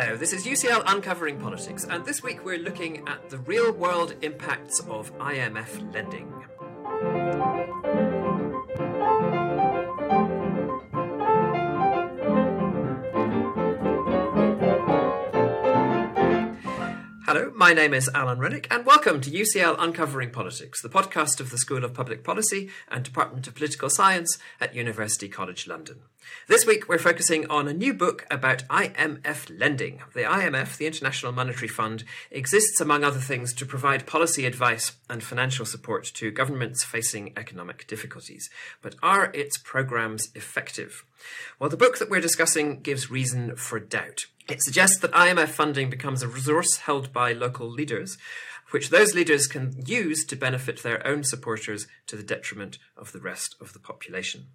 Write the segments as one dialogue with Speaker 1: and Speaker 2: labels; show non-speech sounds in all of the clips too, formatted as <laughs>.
Speaker 1: Hello, this is UCL Uncovering Politics, and this week we're looking at the real world impacts of IMF lending. My name is Alan Renwick, and welcome to UCL Uncovering Politics, the podcast of the School of Public Policy and Department of Political Science at University College London. This week, we're focusing on a new book about IMF lending. The IMF, the International Monetary Fund, exists, among other things, to provide policy advice and financial support to governments facing economic difficulties. But are its programs effective? Well, the book that we're discussing gives reason for doubt. It suggests that IMF funding becomes a resource held by local leaders, which those leaders can use to benefit their own supporters to the detriment of the rest of the population.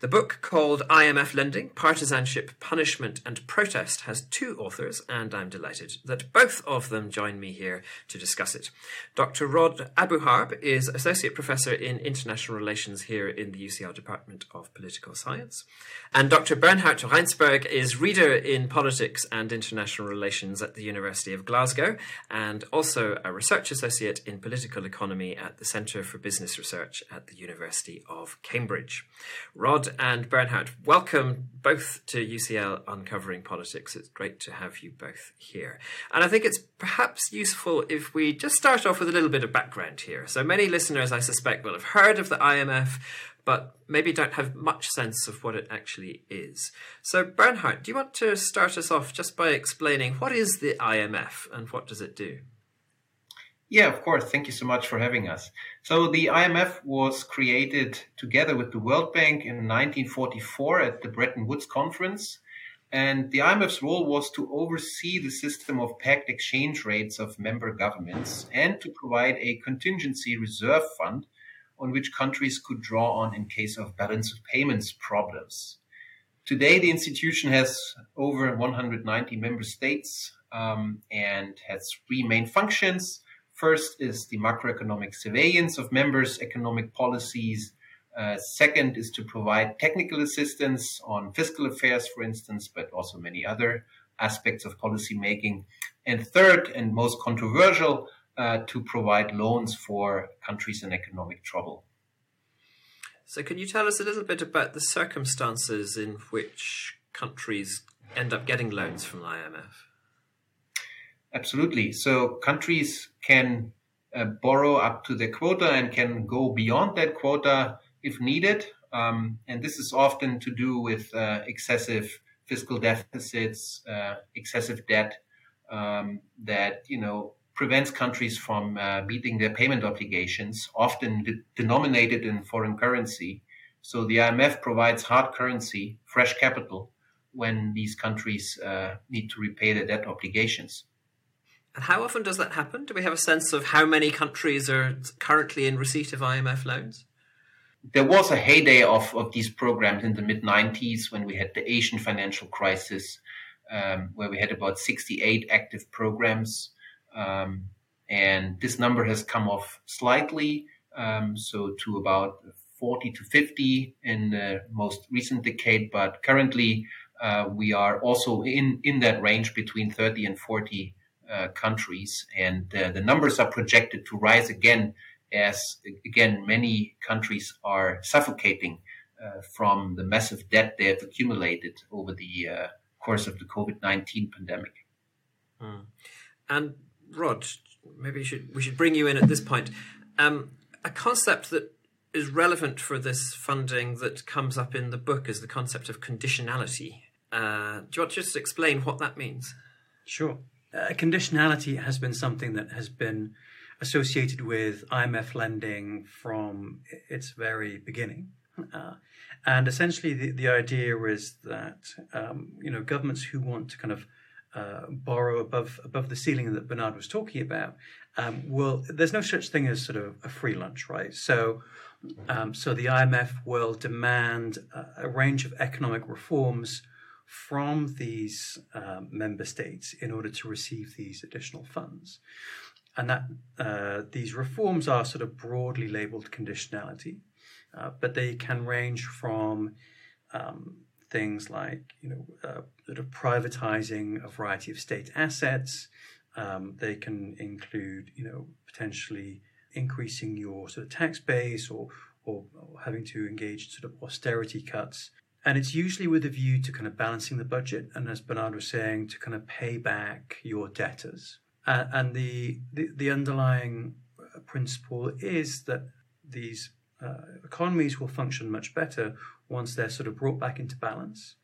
Speaker 1: The book called IMF Lending Partisanship, Punishment and Protest has two authors, and I'm delighted that both of them join me here to discuss it. Dr. Rod Abouharb is Associate Professor in International Relations here in the UCL Department of Political Science, and Dr. Bernhard Reinsberg is Reader in Politics and International Relations at the University of Glasgow, and also a Research Associate in Political Economy at the Centre for Business Research at the University of Cambridge. Rod and Bernhard, welcome both to UCL Uncovering Politics. It's great to have you both here. And I think it's perhaps useful if we just start off with a little bit of background here. So many listeners, I suspect, will have heard of the IMF, but maybe don't have much sense of what it actually is. So, Bernhard, do you want to start us off just by explaining what is the IMF and what does it do?
Speaker 2: Yeah, of course. Thank you so much for having us. So the IMF was created together with the World Bank in 1944 at the Bretton Woods Conference. And the IMF's role was to oversee the system of pegged exchange rates of member governments and to provide a contingency reserve fund on which countries could draw on in case of balance of payments problems. Today, the institution has over 190 member states um, and has three main functions. First is the macroeconomic surveillance of members' economic policies. Uh, second is to provide technical assistance on fiscal affairs, for instance, but also many other aspects of policy making. And third, and most controversial, uh, to provide loans for countries in economic trouble.
Speaker 1: So, can you tell us a little bit about the circumstances in which countries end up getting loans from the IMF?
Speaker 2: Absolutely. So countries can uh, borrow up to their quota and can go beyond that quota if needed. Um, and this is often to do with uh, excessive fiscal deficits, uh, excessive debt um, that you know prevents countries from uh, meeting their payment obligations, often de- denominated in foreign currency. So the IMF provides hard currency, fresh capital, when these countries uh, need to repay their debt obligations.
Speaker 1: How often does that happen? Do we have a sense of how many countries are currently in receipt of IMF loans?
Speaker 2: There was a heyday of, of these programs in the mid 90s when we had the Asian financial crisis, um, where we had about 68 active programs. Um, and this number has come off slightly, um, so to about 40 to 50 in the most recent decade. But currently, uh, we are also in, in that range between 30 and 40 uh, countries, and uh, the numbers are projected to rise again as again many countries are suffocating uh, from the massive debt they have accumulated over the uh, course of the COVID nineteen pandemic.
Speaker 1: Mm. And Rod, maybe should, we should bring you in at this point. Um, a concept that is relevant for this funding that comes up in the book is the concept of conditionality. Uh, do you want to just explain what that means?
Speaker 3: Sure uh, conditionality has been something that has been associated with IMF lending from its very beginning. Uh, and essentially, the, the idea is that um, you know governments who want to kind of uh, borrow above above the ceiling that Bernhard was talking about um, will. There's no such thing as sort of a free lunch, right? So, um, so the IMF will demand a, a range of economic reforms from these um, member states in order to receive these additional funds. And that uh, these reforms are sort of broadly labeled conditionality, uh, but they can range from um, things like you know uh, sort of privatizing a variety of state assets. Um, they can include you know potentially increasing your sort of tax base or or having to engage sort of austerity cuts. And it's usually with a view to kind of balancing the budget, and as Bernhard was saying, to kind of pay back your debtors. Uh, and the, the, the underlying uh, principle is that these uh, economies will function much better once they're sort of brought back into balance.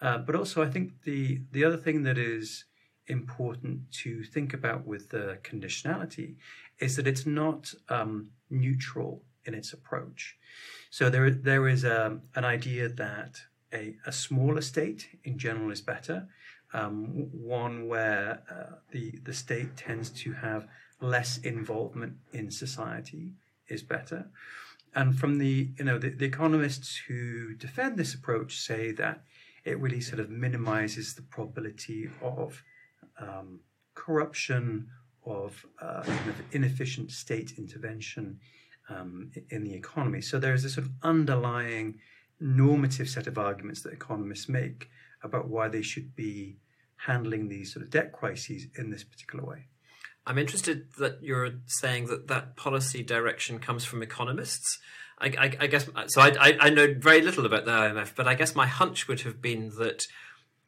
Speaker 3: Uh, but also, I think the the other thing that is important to think about with the conditionality is that it's not um, neutral in its approach. So there there is um, an idea that a, a smaller state in general is better, um, one where uh, the the state tends to have less involvement in society is better. And from the you know the, the economists who defend this approach say that it really sort of minimizes the probability of um, corruption, of uh, kind of inefficient state intervention um, in the economy. So there is a sort of underlying normative set of arguments that economists make about why they should be handling these sort of debt crises in this particular way.
Speaker 1: I'm interested that you're saying that that policy direction comes from economists. I, I, I guess so. I, I know very little about the IMF, but I guess my hunch would have been that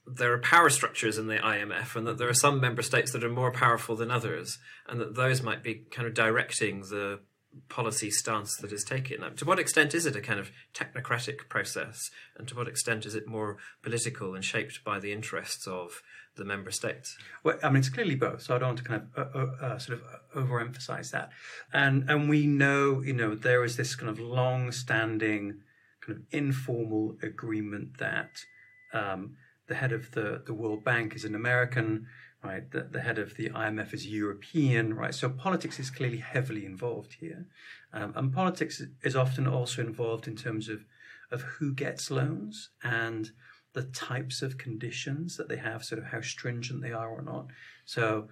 Speaker 1: there are power structures in the IMF, and that there are some member states that are more powerful than others, and that those might be kind of directing the policy stance that is taken. To what extent is it a kind of technocratic process, and to what extent is it more political and shaped by the interests of the member states?
Speaker 3: Well, I mean, it's clearly both. So I don't want to kind of uh, uh, uh sort of overemphasize that. And and we know, you know, there is this kind of long-standing, kind of informal agreement that um, the head of the the World Bank is an American. Right, the, the head of the IMF is European, right? So politics is clearly heavily involved here, um, and politics is often also involved in terms of of who gets loans and the types of conditions that they have, sort of how stringent they are or not. So,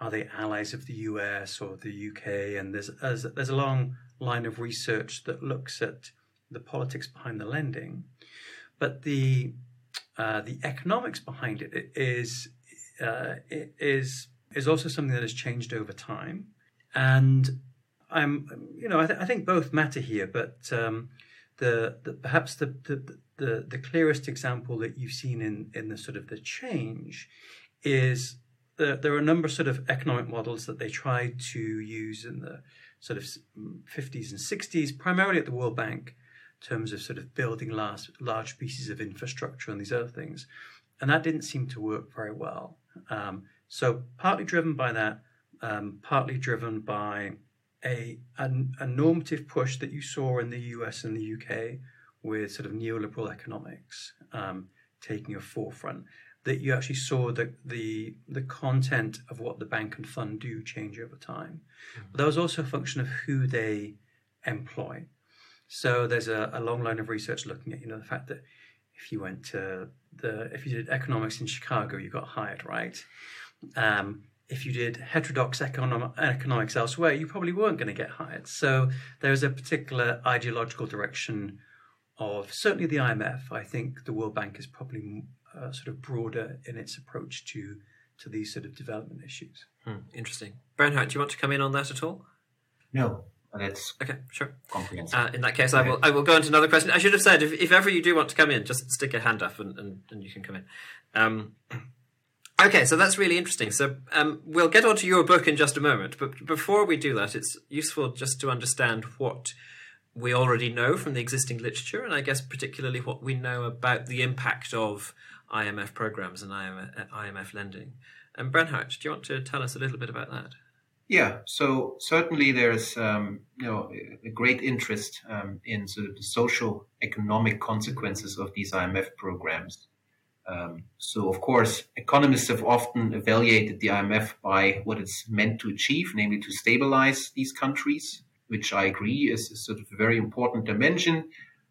Speaker 3: are they allies of the US or the UK? And there's there's a long line of research that looks at the politics behind the lending, but the uh, the economics behind it is uh, is is also something that has changed over time, and I'm you know I, th- I think both matter here, but um, the, the perhaps the, the the the clearest example that you've seen in in the sort of the change is that there are a number of sort of economic models that they tried to use in the sort of 50s and 60s, primarily at the World Bank, in terms of sort of building large large pieces of infrastructure and these other things, and that didn't seem to work very well. Um, so partly driven by that, um, partly driven by a, a, a normative push that you saw in the US and the UK with sort of neoliberal economics um, taking a forefront, that you actually saw the, the the content of what the bank and fund do change over time. Mm-hmm. But that was also a function of who they employ. So there's a, a, long line of research looking at you know the fact that if you went to the if you did economics in Chicago, you got hired, right? Um, if you did heterodox economics elsewhere, you probably weren't going to get hired. So there's a particular ideological direction of certainly the IMF. I think the World Bank is probably uh, sort of broader in its approach to to these sort of development issues.
Speaker 1: Hmm, interesting. Bernhard, do you want to come in on that at all?
Speaker 2: No, that's
Speaker 1: okay. Sure.
Speaker 2: Comprehensive.
Speaker 1: Uh, in that case. I will. I will go on to another question. I should have said if, if ever you do want to come in, just stick your hand up and, and, and you can come in. Um, Okay, so that's really interesting. So um, we'll get on to your book in just a moment, but before we do that, it's useful just to understand what we already know from the existing literature, and I guess particularly what we know about the impact of IMF programs and IMF, IMF lending. And Bernhard, do you want to tell us a little bit about that?
Speaker 2: Yeah, so certainly there's um, you know a great interest um, in sort of the social economic consequences of these IMF programs. Um, so, of course, economists have often evaluated the IMF by what it's meant to achieve, namely to stabilize these countries, which I agree is a sort of a very important dimension.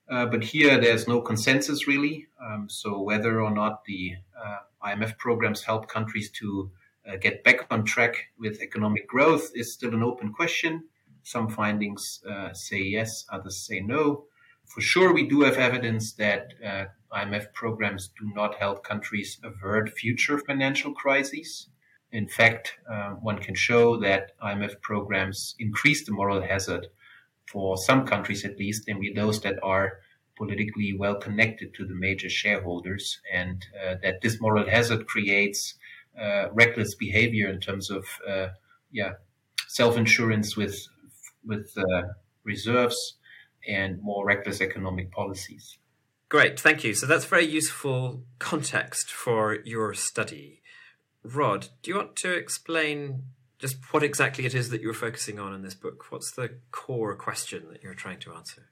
Speaker 2: Uh, but here there's no consensus really. Um, so, whether or not the uh, IMF programs help countries to uh, get back on track with economic growth is still an open question. Some findings uh, say yes, others say no. For sure, we do have evidence that uh, IMF programs do not help countries avert future financial crises. In fact, uh, one can show that IMF programs increase the moral hazard for some countries, at least, namely those that are politically well connected to the major shareholders, and uh, that this moral hazard creates uh, reckless behavior in terms of uh, yeah self insurance with with uh, reserves and more reckless economic policies.
Speaker 1: Great, thank you. So that's very useful context for your study. Rod, do you want to explain just what exactly it is that you're focusing on in this book? What's the core question that you're trying to answer?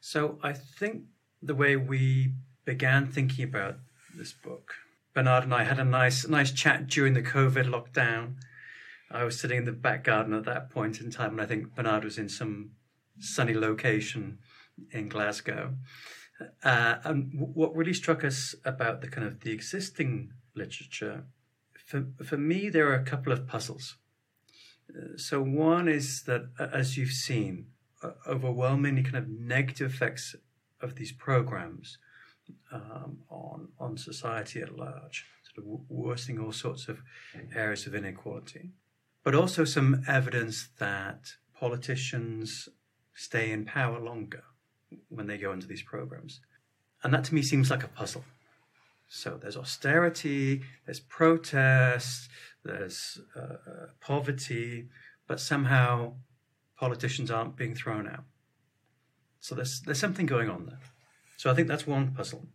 Speaker 3: So I think the way we began thinking about this book, Bernhard and I had a nice nice chat during the COVID lockdown. I was sitting in the back garden at that point in time, and I think Bernhard was in some sunny location in Glasgow. Uh, and w- what really struck us about the kind of the existing literature, for, for me, there are a couple of puzzles. Uh, so one is that, as you've seen, overwhelmingly kind of negative effects of these programs um, on on society at large, sort of worsening all sorts of areas of inequality, but also some evidence that politicians stay in power longer when they go into these programs. And that to me seems like a puzzle. So there's austerity, there's protest, there's uh, uh, poverty, but somehow politicians aren't being thrown out. So there's there's something going on there. So I think that's one puzzle.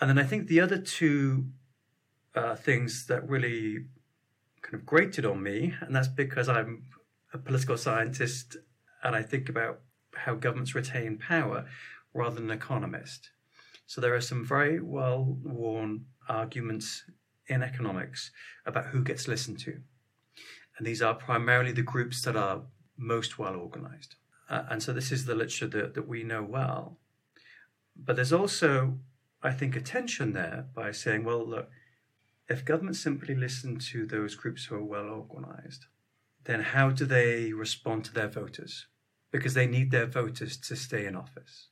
Speaker 3: And then I think the other two uh, things that really kind of grated on me, and that's because I'm a political scientist and I think about how governments retain power rather than an economist. So there are some very well worn arguments in economics about who gets listened to. And these are primarily the groups that are most well organized. Uh, and so this is the literature that, that we know well. But there's also, I think, a tension there by saying, well, look, if governments simply listen to those groups who are well organized, then how do they respond to their voters? Because they need their voters to stay in office.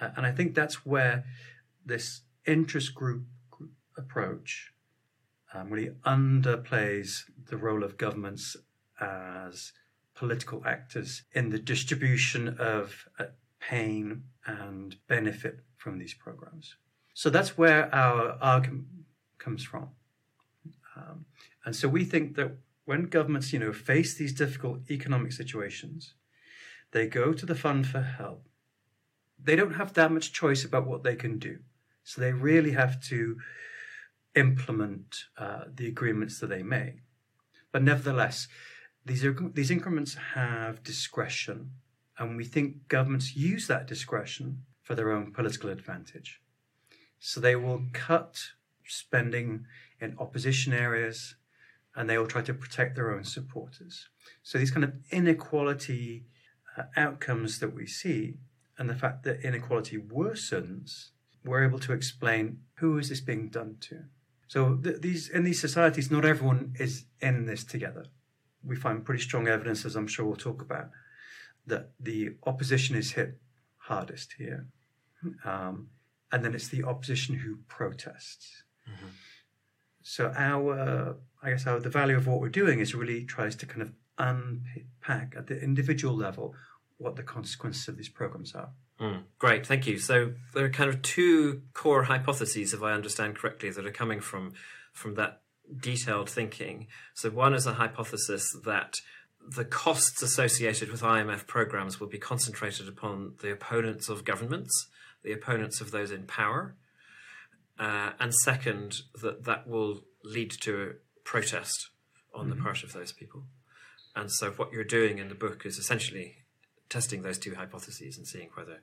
Speaker 3: Uh, and I think that's where this interest group, approach um, really underplays the role of governments as political actors in the distribution of uh, pain and benefit from these programs. So that's where our argument comes from. Um, and so we think that when governments, you know, face these difficult economic situations, they go to the fund for help. They don't have that much choice about what they can do. So they really have to implement uh, the agreements that they make. But nevertheless, these, are, these increments have discretion, and we think governments use that discretion for their own political advantage. So they will cut spending in opposition areas and they will try to protect their own supporters. So these kind of inequality uh, outcomes that we see and the fact that inequality worsens, we're able to explain who is this being done to. So th- these in these societies, not everyone is in this together. We find pretty strong evidence, as I'm sure we'll talk about, that the opposition is hit hardest here, um, and then it's the opposition who protests. Mm-hmm. So our, I guess, our the value of what we're doing is really tries to kind of unpack at the individual level what the consequences of these programs are.
Speaker 1: Mm, great, thank you. So there are kind of two core hypotheses, if I understand correctly, that are coming from from that detailed thinking. So one is a hypothesis that the costs associated with IMF programs will be concentrated upon the opponents of governments, the opponents of those in power, uh, and second that that will lead to protest on mm-hmm. the part of those people. And so what you're doing in the book is essentially testing those two hypotheses and seeing whether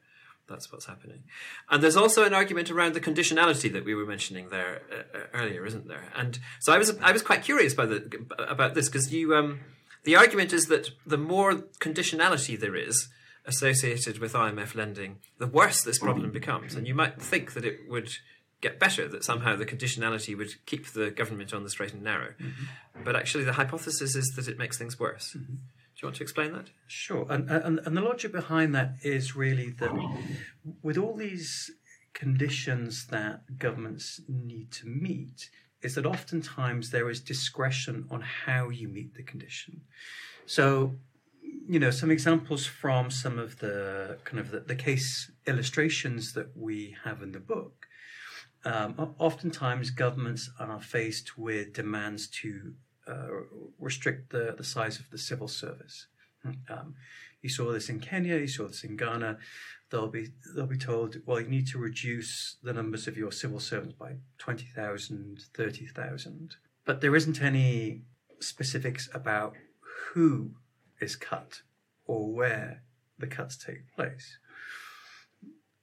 Speaker 1: that's what's happening. And there's also an argument around the conditionality that we were mentioning there uh, uh earlier, isn't there? And so I was I was quite curious by the about this because you um, the argument is that the more conditionality there is associated with IMF lending, the worse this problem becomes. And you might think that it would get better, that somehow the conditionality would keep the government on the straight and narrow. Mm-hmm. But actually, the hypothesis is that it makes things worse. Mm-hmm. Do you want to explain that?
Speaker 3: Sure. And, and, and the logic behind that is really that with all these conditions that governments need to meet is that oftentimes there is discretion on how you meet the condition. So, you know, some examples from some of the kind of the, the case illustrations that we have in the book. Um, oftentimes, governments are faced with demands to uh, restrict the, the size of the civil service. Um, you saw this in Kenya, you saw this in Ghana. They'll be they'll be told, well, you need to reduce the numbers of your civil servants by 20,000, 30,000. But there isn't any specifics about who is cut or where the cuts take place.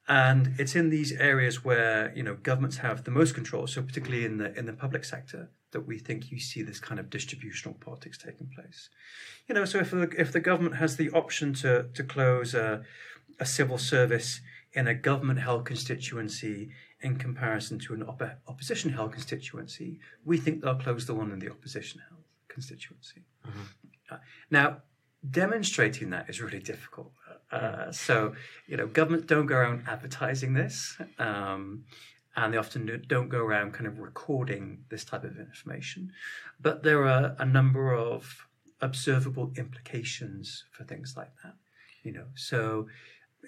Speaker 3: And it's in these areas where you know governments have the most control. So particularly in the in the public sector, that we think you see this kind of distributional politics taking place. You know, so if the, if the government has the option to to close a, a civil service in a government held constituency in comparison to an op- opposition held constituency, we think they'll close the one in the opposition held constituency. Mm-hmm. Uh, now, demonstrating that is really difficult. Uh, so, you know, governments don't go around advertising this, um, and they often don't go around kind of recording this type of information. But there are a number of observable implications for things like that. You know, so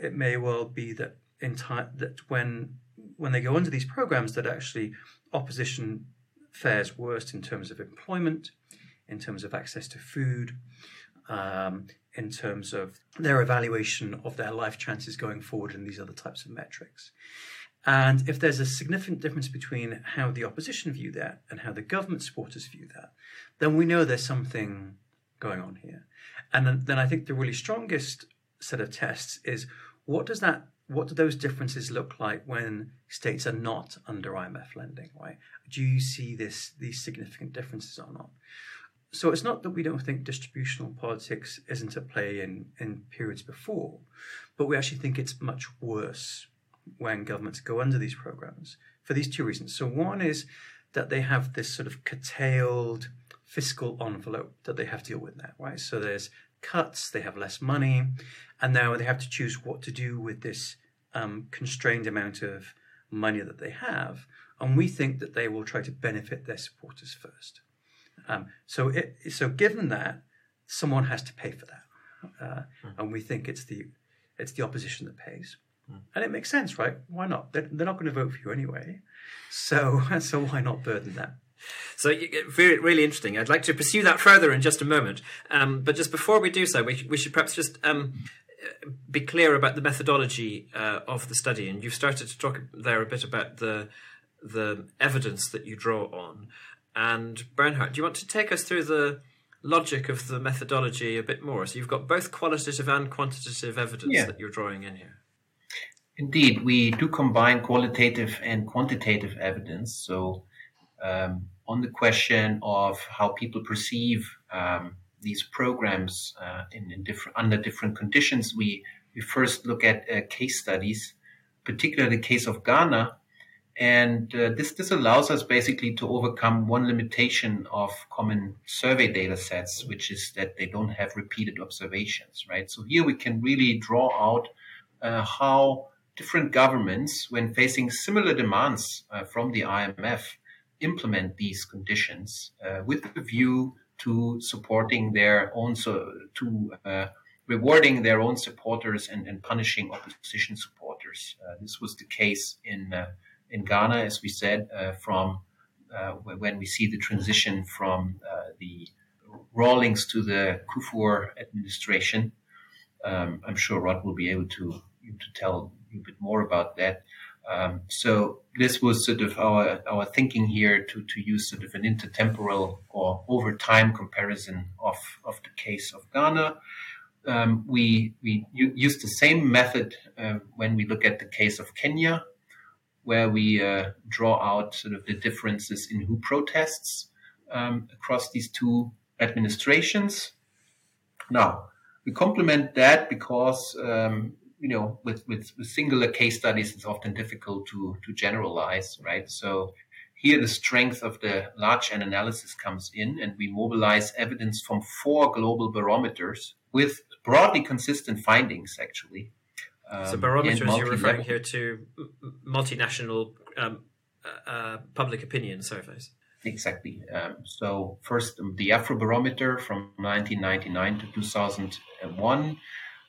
Speaker 3: it may well be that in time that when when they go under these programs, that actually opposition fares worst in terms of employment, in terms of access to food, um, in terms of their evaluation of their life chances going forward and these other types of metrics. And if there's a significant difference between how the opposition view that and how the government supporters view that, then we know there's something going on here. And then, then I think the really strongest set of tests is what does that what do those differences look like when states are not under IMF lending, right? Do you see this these significant differences or not? So it's not that we don't think distributional politics isn't at play in, in periods before, but we actually think it's much worse when governments go under these programs for these two reasons. So one is that they have this sort of curtailed fiscal envelope that they have to deal with now, right? So there's cuts, they have less money, and now they have to choose what to do with this um, constrained amount of money that they have. And we think that they will try to benefit their supporters first. Um, so, it, so given that, someone has to pay for that, uh, mm. and we think it's the it's the opposition that pays, mm. and it makes sense, right? Why not? They're, they're not going to vote for you anyway, so <laughs> so why not burden them?
Speaker 1: So very, really interesting. I'd like to pursue that further in just a moment. Um, but just before we do so, we, we should perhaps just um, be clear about the methodology uh, of the study. And you've started to talk there a bit about the the evidence that you draw on. And Bernhard, do you want to take us through the logic of the methodology a bit more? So you've got both qualitative and quantitative evidence yeah. that you're drawing in here.
Speaker 2: Indeed, we do combine qualitative and quantitative evidence. So, um, on the question of how people perceive um, these programs uh, in, in, different under different conditions, we we first look at uh, case studies, particularly the case of Ghana, and uh, this, this allows us basically to overcome one limitation of common survey data sets, which is that they don't have repeated observations, right? So here we can really draw out uh, how different governments, when facing similar demands uh, from the IMF, implement these conditions uh, with a view to supporting their own, so to uh, rewarding their own supporters and, and punishing opposition supporters. Uh, this was the case in in Ghana, as we said, from when we see the transition from the Rawlings to the Kufuor administration. Um, I'm sure Rod will be able to to tell you a bit more about that. Um, so this was sort of our our thinking here to to use sort of an intertemporal or over time comparison of of the case of Ghana. Um, we we use the same method uh, when we look at the case of Kenya, where we uh, draw out sort of the differences in who protests um, across these two administrations. Now, we complement that because um, you know with, with, with singular case studies it's often difficult to to generalize, right? So here the strength of the large N analysis comes in, and we mobilize evidence from four global barometers with broadly consistent findings, actually.
Speaker 1: Um, so barometers, you're referring here to multinational um, uh, uh, public opinion surveys.
Speaker 2: Exactly. Um, so first, um, the Afrobarometer from 1999 to 2001,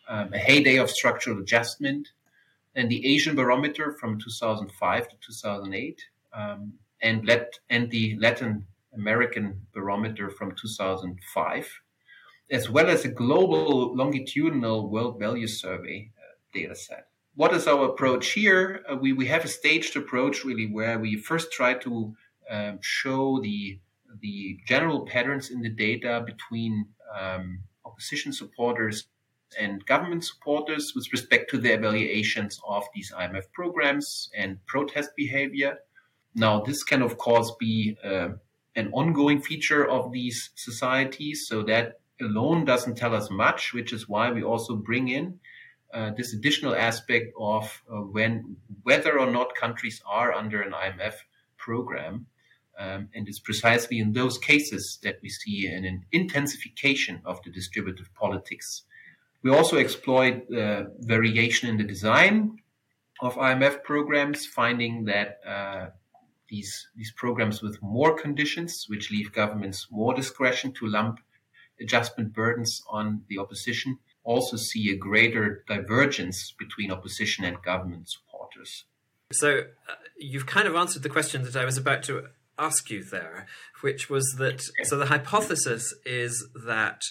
Speaker 2: um, a heyday of structural adjustment, and the Asian Barometer from 2005 to 2008, um, and let and the Latin American Barometer from 2005, as well as a global longitudinal World Value Survey uh, data set. What is our approach here? Uh, we, we have a staged approach really where we first try to um, show the the general patterns in the data between um, opposition supporters and government supporters with respect to the evaluations of these IMF programs and protest behavior. Now, this can, of course, be uh, an ongoing feature of these societies, so that alone doesn't tell us much, which is why we also bring in uh, this additional aspect of uh, when whether or not countries are under an IMF program. Um, and it's precisely in those cases that we see an, an intensification of the distributive politics we also exploit uh, variation in the design of IMF programs, finding that uh, these these programs with more conditions, which leave governments more discretion to lump adjustment burdens on the opposition, also see a greater divergence between opposition and government supporters.
Speaker 1: So uh, you've kind of answered the question that I was about to ask you there, which was that so the hypothesis is that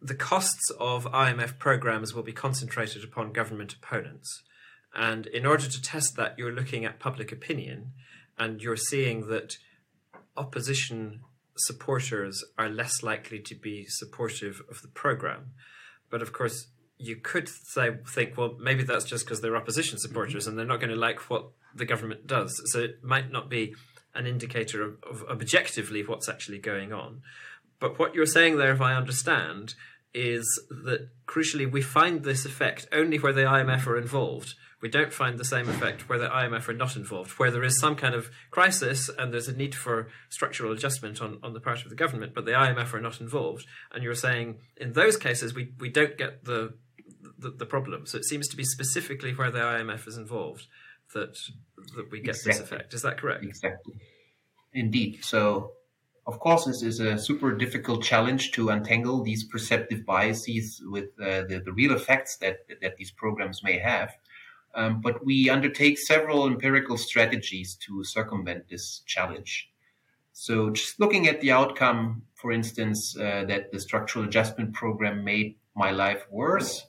Speaker 1: the costs of IMF programs will be concentrated upon government opponents. And in order to test that, you're looking at public opinion and you're seeing that opposition supporters are less likely to be supportive of the program. But of course, you could say, think, well, maybe that's just because they're opposition mm-hmm. supporters and they're not going to like what the government does. So it might not be an indicator of, of objectively what's actually going on. But what you're saying there, if I understand, is that crucially we find this effect only where the IMF are involved. We don't find the same effect where the IMF are not involved, where there is some kind of crisis and there's a need for structural adjustment on, on the part of the government, but the IMF are not involved. And you're saying in those cases we, we don't get the, the, the problem. So it seems to be specifically where the IMF is involved that that we get exactly. this effect. Is that correct?
Speaker 2: Exactly. Indeed. So of course, this is a super difficult challenge to untangle these perceptive biases with uh, the, the, real effects that, that these programs may have. Um, but we undertake several empirical strategies to circumvent this challenge. So, just looking at the outcome, for instance, uh, that the structural adjustment program made my life worse,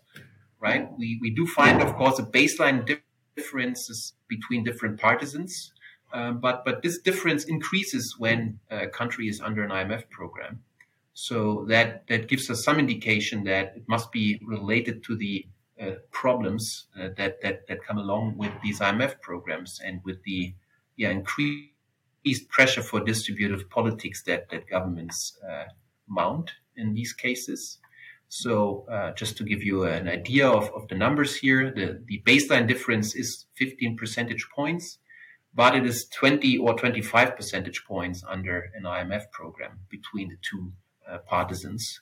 Speaker 2: right? We, we do find, of course, a baseline differences between different partisans. Um, but but this difference increases when a country is under an IMF program. So that that gives us some indication that it must be related to the uh, problems uh, that that that come along with these IMF programs and with the yeah increased pressure for distributive politics that that governments uh, mount in these cases. So uh, just to give you an idea of, of the numbers here, the, the baseline difference is 15 percentage points but it is 20 or 25 percentage points under an IMF program between the two uh, partisans.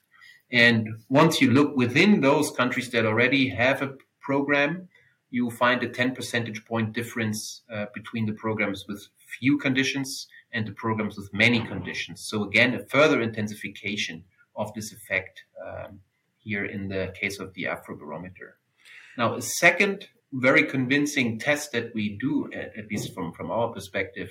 Speaker 2: And once you look within those countries that already have a program, you find a 10 percentage point difference uh, between the programs with few conditions and the programs with many conditions. So again, a further intensification of this effect um, here in the case of the Afrobarometer. Now, a second very convincing test that we do, at, at least from, from our perspective,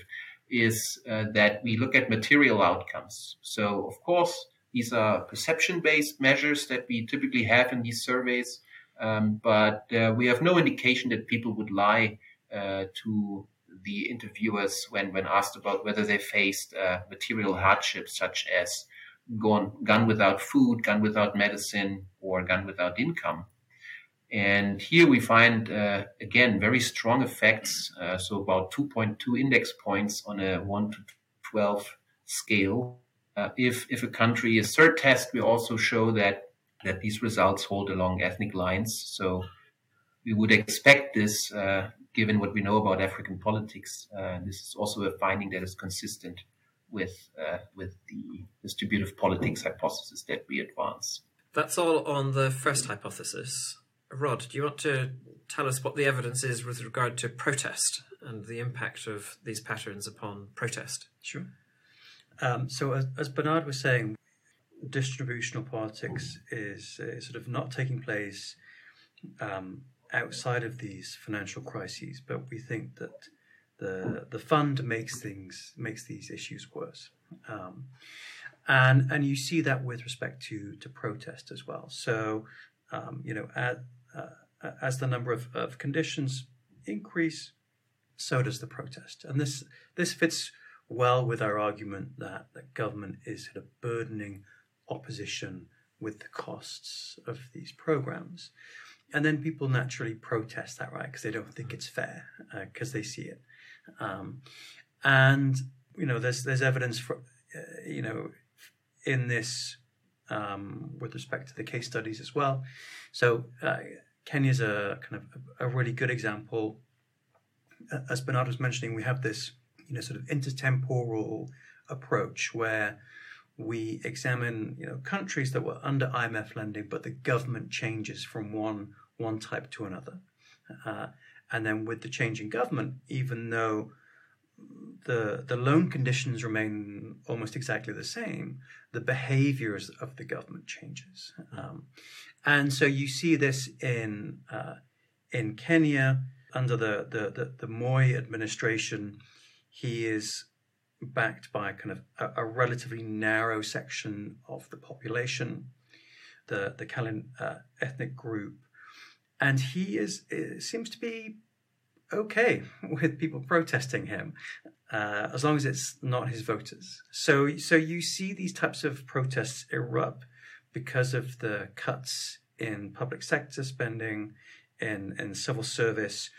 Speaker 2: is uh, that we look at material outcomes. So, of course, these are perception based measures that we typically have in these surveys, um, but uh, we have no indication that people would lie uh, to the interviewers when, when asked about whether they faced uh, material hardships such as gone, gun without food, gun without medicine, or gun without income. And here we find, uh, again, very strong effects. Uh, so about 2.2 index points on a 1 to 12 scale. Uh, if, if a country is third test, we also show that, that these results hold along ethnic lines. So we would expect this, uh, given what we know about African politics. Uh, this is also a finding that is consistent with, uh, with the distributive politics hypothesis that we advance.
Speaker 1: That's all on the first hypothesis. Rod, do you want to tell us what the evidence is with regard to protest and the impact of these patterns upon protest.
Speaker 3: Sure. Um, so, as, as, Bernhard was saying, distributional politics is sort of not taking place um, outside of these financial crises, but we think that the the fund makes things makes these issues worse. Um, and and you see that with respect to to protest as well. So um, you know, as, uh, as the number of, of conditions increase, so does the protest. And this this fits well with our argument that the government is sort of burdening opposition with the costs of these programs. And then people naturally protest that, right? Because they don't think it's fair, because uh, they see it. Um, and you know, there's there's evidence for, uh, you know, in this um, with respect to the case studies as well. So uh, Kenya is a kind of a, really good example. As Bernhard was mentioning, we have this you know sort of intertemporal approach where we examine you know countries that were under IMF lending, but the government changes from one one type to another, uh, and then with the change in government, even though the the loan conditions remain almost exactly the same, the behaviors of the government changes, um, and so you see this in uh, in Kenya under the the the, the Moi administration. He is backed by kind of a, a relatively narrow section of the population, the the Kalenjin uh, ethnic group, and he is seems to be okay with people protesting him uh, as long as it's not his voters. So, so you see these types of protests erupt because of the cuts in public sector spending, in, in civil service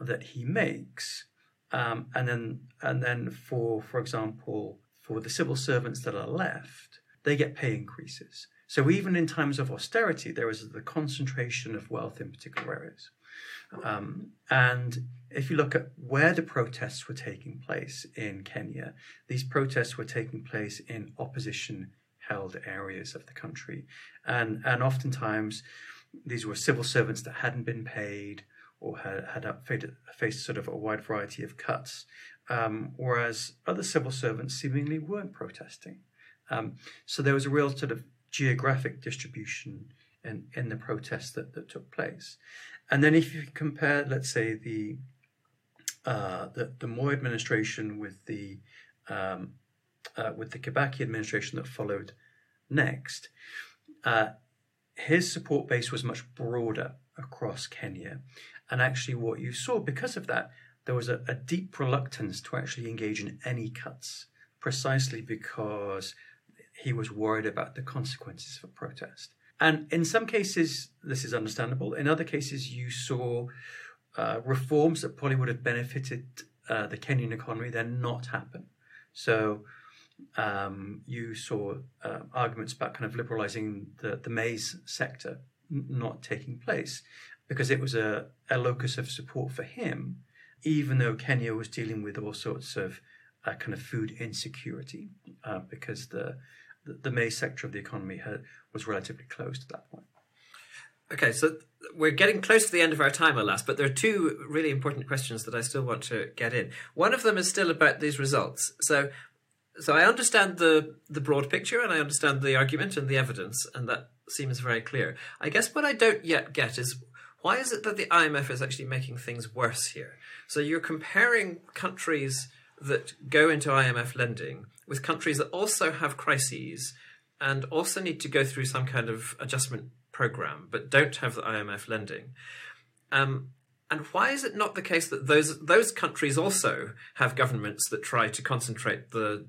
Speaker 3: that he makes. Um, and then, and then for, for example, for the civil servants that are left, they get pay increases. So even in times of austerity, there is the concentration of wealth in particular areas. Um, and if you look at where the protests were taking place in Kenya, these protests were taking place in opposition held areas of the country. And, and oftentimes, these were civil servants that hadn't been paid or had, had faced, sort of a wide variety of cuts, um, whereas other civil servants seemingly weren't protesting. Um, so there was a real sort of geographic distribution in, in the protests that, that took place. And then if you compare, let's say, the uh, the, the Moi administration with the um, uh, with the Kibaki administration that followed next, uh, his support base was much broader across Kenya, and actually, what you saw because of that, there was a, a deep reluctance to actually engage in any cuts, precisely because he was worried about the consequences of protest. And in some cases, this is understandable. In other cases, you saw uh, reforms that probably would have benefited uh, the Kenyan economy then not happen. So um, you saw uh, arguments about kind of liberalizing the, the maize sector n- not taking place because it was a, a locus of support for him, even though Kenya was dealing with all sorts of uh, kind of food insecurity uh, because the the maize sector of the economy had, was relatively closed at that point.
Speaker 1: Okay, so we're getting close to the end of our time, alas, but there are two really important questions that I still want to get in. One of them is still about these results. So, so I understand the the broad picture, and I understand the argument and the evidence, and that seems very clear. I guess what I don't yet get is why is it that the IMF is actually making things worse here? So you're comparing countries that go into IMF lending with countries that also have crises and also need to go through some kind of adjustment program but don't have the IMF lending. Um, and why is it not the case that those those countries also have governments that try to concentrate the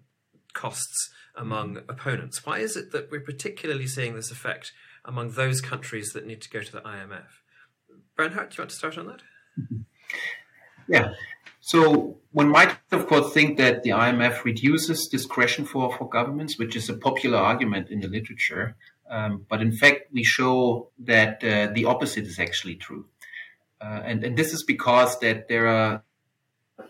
Speaker 1: costs among opponents? Why is it that we're particularly seeing this effect among those countries that need to go to the IMF? Bernhard, do you want to start on that? <laughs>
Speaker 2: Yeah. So one might, of course, think that the IMF reduces discretion for, for governments, which is a popular argument in the literature. Um, but in fact, we show that uh, the opposite is actually true. Uh, and, and this is because that there are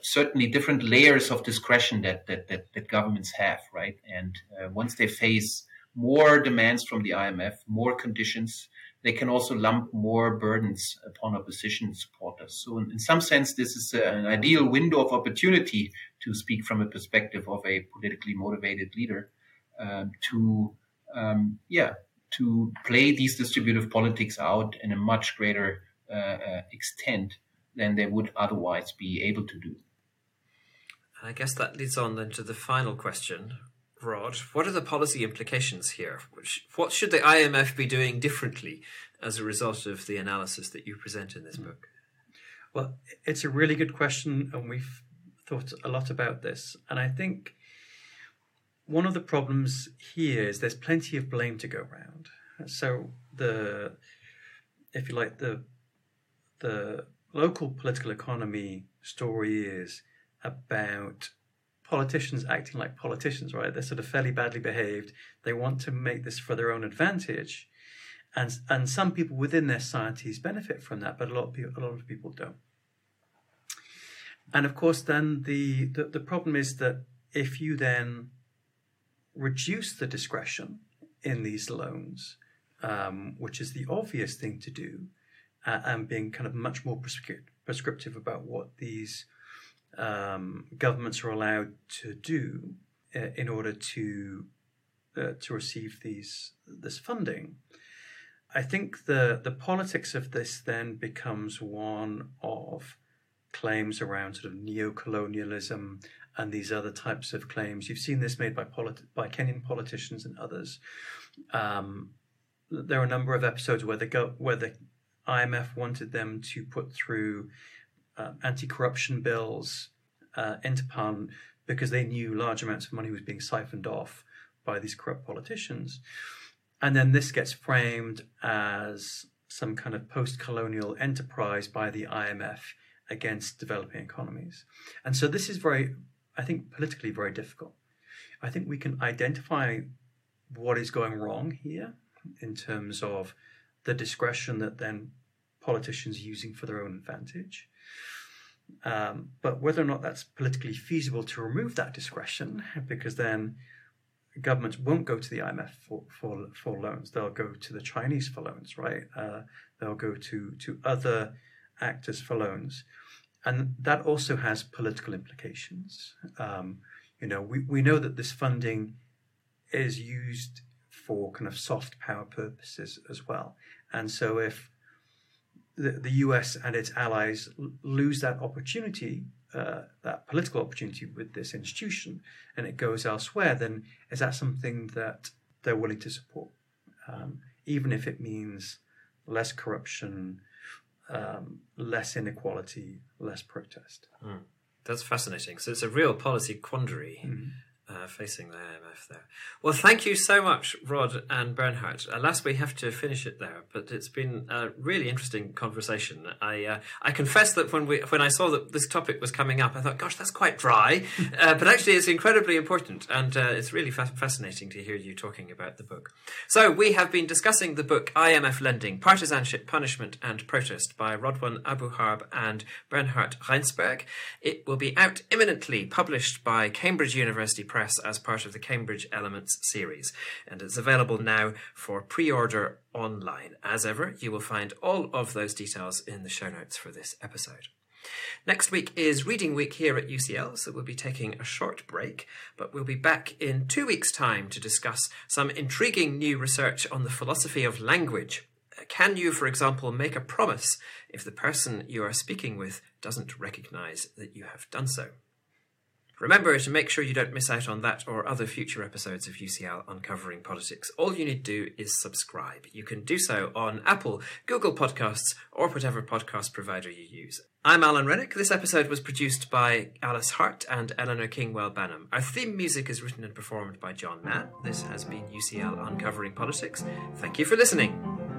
Speaker 2: certainly different layers of discretion that, that, that, that governments have, right? And uh, once they face more demands from the IMF, more conditions, they can also lump more burdens upon opposition supporters. So, in, in some sense, this is a, an ideal window of opportunity to speak from a perspective of a politically motivated leader um, to, um, yeah, to play these distributive politics out in a much greater uh, uh, extent than they would otherwise be able to do.
Speaker 1: I guess that leads on then to the final question, What are the policy implications here? What should the IMF be doing differently as a result of the analysis that you present in this book?
Speaker 3: Well, it's a really good question, and we've thought a lot about this. And I think one of the problems here is there's plenty of blame to go around. So the, if you like, the the local political economy story is about politicians acting like politicians, right? They're sort of fairly badly behaved. They want to make this for their own advantage, and and some people within their societies benefit from that, but a lot of people, a lot of people don't. And of course, then the, the, the problem is that if you then reduce the discretion in these loans, um, which is the obvious thing to do, uh, and being kind of much more prescriptive about what these um, governments are allowed to do uh, in order to uh, to receive these this funding. I think the the politics of this then becomes one of claims around sort of neo-colonialism and these other types of claims. You've seen this made by polit- by Kenyan politicians and others. Um, there are a number of episodes where the go- where the IMF wanted them to put through uh, anti-corruption bills uh, into Parliament because they knew large amounts of money was being siphoned off by these corrupt politicians. And then this gets framed as some kind of post-colonial enterprise by the IMF against developing economies. And so this is very, I think, politically very difficult. I think we can identify what is going wrong here in terms of the discretion that then politicians are using for their own advantage. Um, but whether or not that's politically feasible to remove that discretion, because then governments won't go to the IMF for, for, for loans, they'll go to the Chinese for loans, right? Uh, they'll go to, to other actors for loans. And that also has political implications. Um, you know, we, we know that this funding is used for kind of soft power purposes as well. And so if the, the US and its allies lose that opportunity, uh, that political opportunity with this institution, and it goes elsewhere, then is that something that they're willing to support, um, even if it means less corruption, um, less inequality, less protest?
Speaker 1: Mm. That's fascinating. So it's a real policy quandary.
Speaker 3: Mm-hmm
Speaker 1: uh, facing the IMF there. Well, thank you so much, Rod and Bernhard. Alas, we have to finish it there, but it's been a really interesting conversation. I uh, I confess that when we when I saw that this topic was coming up, I thought, gosh, that's quite dry, <laughs> uh, but actually, it's incredibly important, and uh, it's really fa- fascinating to hear you talking about the book. So we have been discussing the book IMF Lending: Partisanship, Punishment, and Protest by Rodwan Abouharb and Bernhard Reinsberg. It will be out imminently, published by Cambridge University Press as part of the Cambridge Elements series, and it's available now for pre order online. As ever, you will find all of those details in the show notes for this episode. Next week is Reading Week here at UCL, so we'll be taking a short break, but we'll be back in two weeks' time to discuss some intriguing new research on the philosophy of language. Can you, for example, make a promise if the person you are speaking with doesn't recognize that you have done so? Remember to make sure you don't miss out on that or other future episodes of UCL Uncovering Politics. All you need to do is subscribe. You can do so on Apple, Google Podcasts, or whatever podcast provider you use. I'm Alan Renwick. This episode was produced by Alice Hart and Eleanor Kingwell Banham. Our theme music is written and performed by John Mann. This has been UCL Uncovering Politics. Thank you for listening.